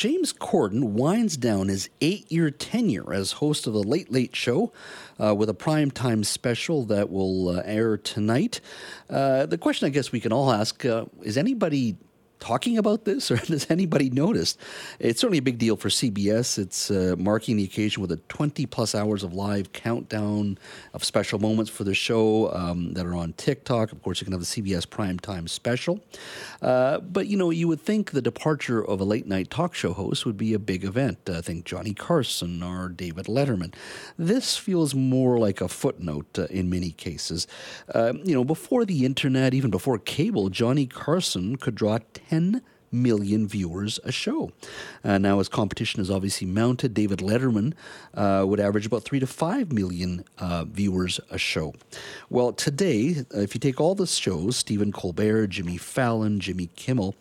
James Corden winds down his eight year tenure as host of The Late Late Show uh, with a primetime special that will uh, air tonight. Uh, the question I guess we can all ask uh, is anybody talking about this, or has anybody noticed? It's certainly a big deal for CBS. It's uh, marking the occasion with a 20 plus hours of live countdown of special moments for the show um, that are on TikTok. Of course, you can have the CBS primetime special. Uh, but, you know, you would think the departure of a late night talk show host would be a big event. Uh, think Johnny Carson or David Letterman. This feels more like a footnote uh, in many cases. Uh, you know, before the internet, even before cable, Johnny Carson could draw 10 million viewers a show. Uh, now, as competition has obviously mounted, David Letterman uh, would average about three to five million uh, viewers a show. Well, today, if you take all the shows, Stephen Colbert, Jimmy Fallon, Jimmy Kimmel,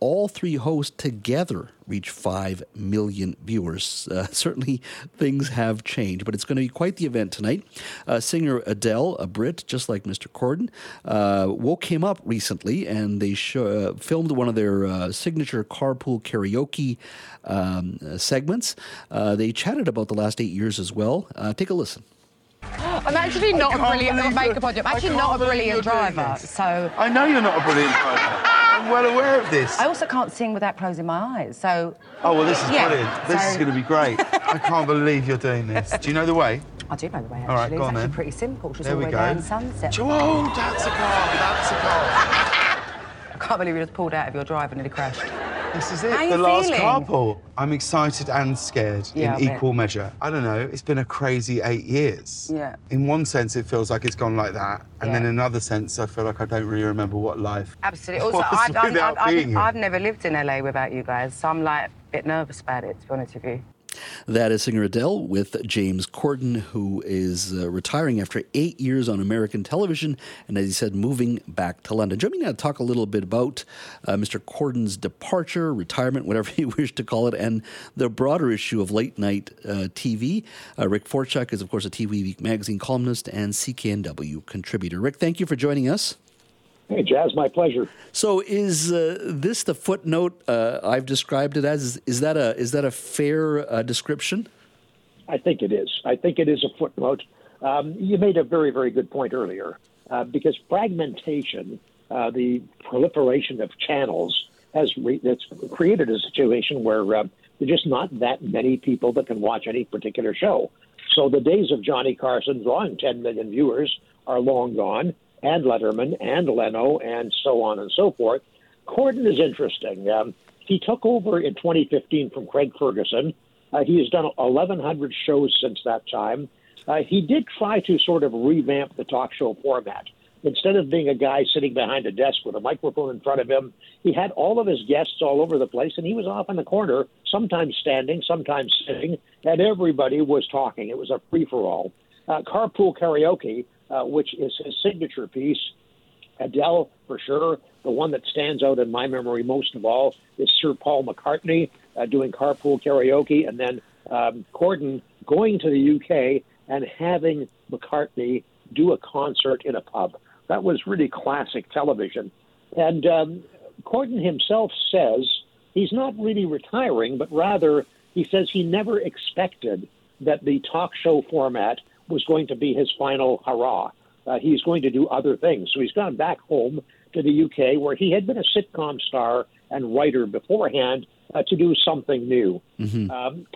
all three hosts together reach 5 million viewers. Uh, certainly things have changed, but it's going to be quite the event tonight. Uh, singer Adele, a Brit, just like Mr. Corden, uh, woke him up recently and they uh, filmed one of their uh, signature carpool karaoke um, segments. Uh, they chatted about the last eight years as well. take a listen. I'm actually not a brilliant makeup I'm actually not a brilliant driver, so I know you're not a brilliant driver. I'm well aware of this. I also can't sing without closing my eyes, so... Oh, well, this is yeah, brilliant. This so... is going to be great. I can't believe you're doing this. Do you know the way? I do know the way, actually. All right, go on, it's actually pretty simple. Just there all we the way go. down Sunset. Oh, that's a car, that's a car. I can't believe you just pulled out of your drive and nearly crashed. This is it, How the last feeling? carpool. I'm excited and scared yeah, in equal measure. I don't know, it's been a crazy eight years. Yeah. In one sense, it feels like it's gone like that. And yeah. then in another sense, I feel like I don't really remember what life Absolutely. Also, I've, I've, I've, I've, never lived in LA without you guys, so I'm like a bit nervous about it, to be honest with you. That is singer Adele with James Corden, who is uh, retiring after eight years on American television, and as he said, moving back to London. Join me now to talk a little bit about uh, Mr. Corden's departure, retirement, whatever you wish to call it, and the broader issue of late night uh, TV. Uh, Rick Forchuk is, of course, a TV Week magazine columnist and CKNW contributor. Rick, thank you for joining us. Hey, Jas, my pleasure. So, is uh, this the footnote uh, I've described it as? Is that a is that a fair uh, description? I think it is. I think it is a footnote. Um, you made a very very good point earlier uh, because fragmentation, uh, the proliferation of channels, has re- that's created a situation where uh, there's just not that many people that can watch any particular show. So the days of Johnny Carson drawing 10 million viewers are long gone and Letterman and Leno and so on and so forth. Corden is interesting. Um, he took over in 2015 from Craig Ferguson. Uh, he has done 1,100 shows since that time. Uh, he did try to sort of revamp the talk show format. Instead of being a guy sitting behind a desk with a microphone in front of him, he had all of his guests all over the place, and he was off in the corner, sometimes standing, sometimes sitting, and everybody was talking. It was a free for all. Uh, carpool karaoke uh, which is his signature piece. Adele, for sure. The one that stands out in my memory most of all is Sir Paul McCartney uh, doing carpool karaoke, and then um, Corden going to the UK and having McCartney do a concert in a pub. That was really classic television. And um, Corden himself says he's not really retiring, but rather he says he never expected that the talk show format was going to be his final hurrah. Uh, he's going to do other things. So he's gone back home to the UK, where he had been a sitcom star and writer beforehand, uh, to do something new. Mm-hmm. Um,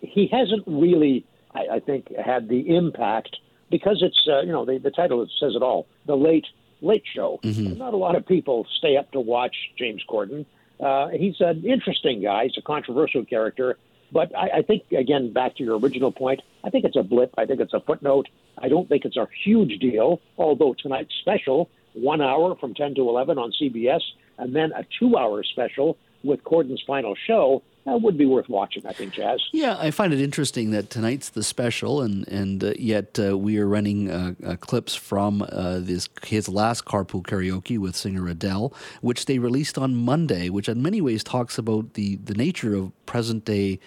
he hasn't really, I, I, think, had the impact because it's, uh, you know, the, the title says it all the late, late show. Mm-hmm. Not a lot of people stay up to watch James Corden. Uh, he's an interesting guy. He's a controversial character. But I, I think, again, back to your original point, I think it's a blip. I think it's a footnote. I don't think it's a huge deal, although tonight's special, one hour from 10 to 11 on CBS, and then a two hour special with Corden's final show, that would be worth watching, I think, Jas. Yeah, I find it interesting that tonight's the special, and and uh, yet uh, we are running uh, uh clips from uh, this his last carpool karaoke with singer Adele, which they released on Monday, which in many ways talks about the the nature of present day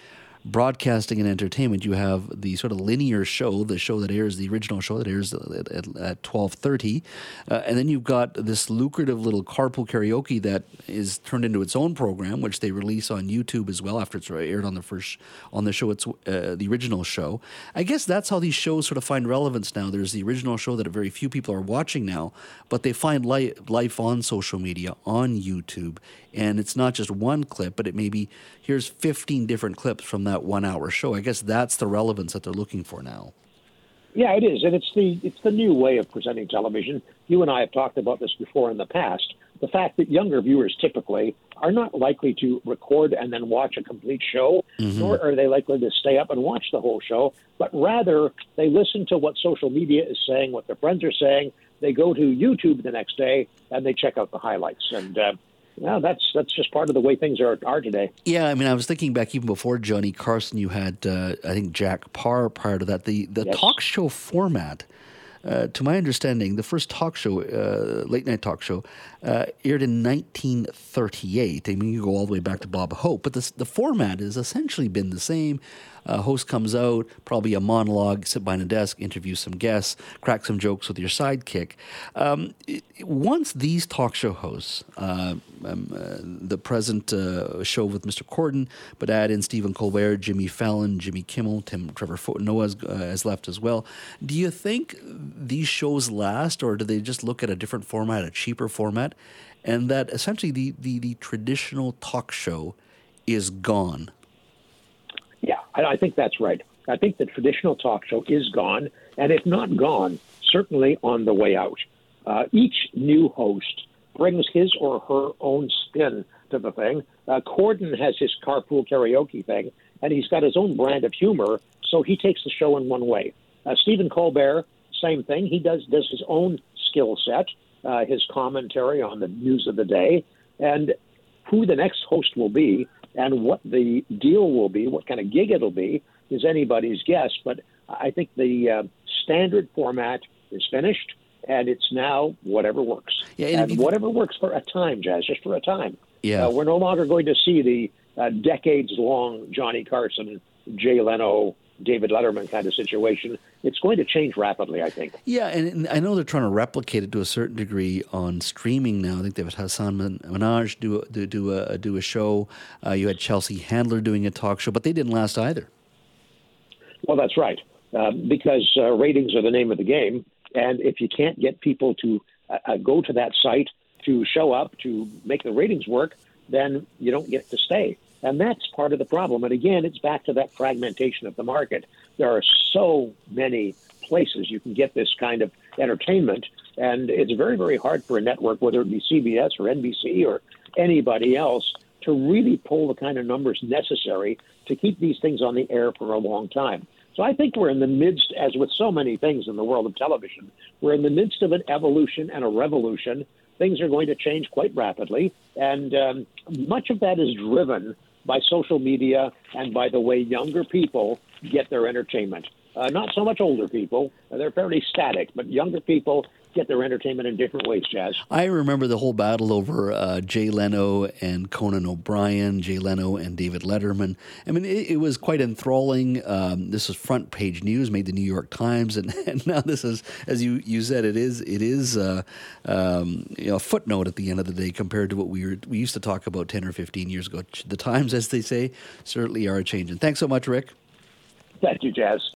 broadcasting and entertainment, you have the sort of linear show, the show that airs, the original show that airs at, at, at twelve thirty, uh, and then you've got this lucrative little carpool karaoke that is turned into its own program, which they release on YouTube as well after it's aired on the first on the show. It's uh, the original show. I guess that's how these shows sort of find relevance now. There's the original show that very few people are watching now, but they find li- life on social media on YouTube, and it's not just one clip, but it may be here's 15 different clips from that one hour show. I guess that's the relevance that they're looking for now. Yeah, it is, and it's the it's the new way of presenting television. You and I have talked about this before in the past. The fact that younger viewers typically are not likely to record and then watch a complete show, mm-hmm. nor are they likely to stay up and watch the whole show, but rather they listen to what social media is saying, what their friends are saying. They go to YouTube the next day and they check out the highlights. And uh, yeah, that's that's just part of the way things are are today. Yeah, I mean, I was thinking back even before Johnny Carson, you had uh, I think Jack Paar prior to that. The the yes. talk show format. Uh, to my understanding, the first talk show, uh, late night talk show, uh, aired in 1938. I mean, you go all the way back to Bob Hope, but the format has essentially been the same. Uh, host comes out, probably a monologue, sit behind a desk, interview some guests, crack some jokes with your sidekick. Um, it, once these talk show hosts, uh, um, uh, the present uh, show with Mr. Corden, but add in Stephen Colbert, Jimmy Fallon, Jimmy Kimmel, Tim Trevor Noah has, has left as well. Do you think these shows last, or do they just look at a different format, a cheaper format, and that essentially the, the, the traditional talk show is gone? I think that's right. I think the traditional talk show is gone, and if not gone, certainly on the way out. Uh, each new host brings his or her own spin to the thing. Uh, Corden has his carpool karaoke thing, and he's got his own brand of humor, so he takes the show in one way. Uh, Stephen Colbert, same thing. He does does his own skill set, uh, his commentary on the news of the day, and who the next host will be and what the deal will be, what kind of gig it'll be, is anybody's guess. But I think the uh, standard format is finished, and it's now whatever works. Yeah, and, and whatever works for a time, Jas, just for a time. Yeah. Uh, we're no longer going to see the uh, decades long Johnny Carson, and Jay Leno, David Letterman kind of situation. It's going to change rapidly, I think. Yeah, and, I know they're trying to replicate it to a certain degree on streaming now. I think they've had Hasan Minhaj do do, do a do a show. Uh, you had Chelsea Handler doing a talk show, but they didn't last either. Well, that's right, uh, because uh, ratings are the name of the game, and if you can't get people to uh, uh, go to that site to show up to make the ratings work, then you don't get to stay. And that's part of the problem. And again, it's back to that fragmentation of the market. There are so many places you can get this kind of entertainment, and it's very, very hard for a network, whether it be CBS or NBC or anybody else, to really pull the kind of numbers necessary to keep these things on the air for a long time. So I think we're in the midst, as with so many things in the world of television, we're in the midst of an evolution and a revolution. Things are going to change quite rapidly, and um, much of that is driven by social media and by the way younger people get their entertainment. Uh, not so much older people; they're fairly static, but younger people get their entertainment in different ways, Jas. I remember the whole battle over uh, Jay Leno and Conan O'Brien, Jay Leno and David Letterman. I mean, it, it was quite enthralling. Um, this was front page news, made the New York Times, and, and now this is, as you, you said, it is it is uh, um, you know, a footnote at the end of the day compared to what we were we used to talk about ten or fifteen years ago. The times, as they say, certainly are changing. Thanks so much, Rick. Thank you, Jas.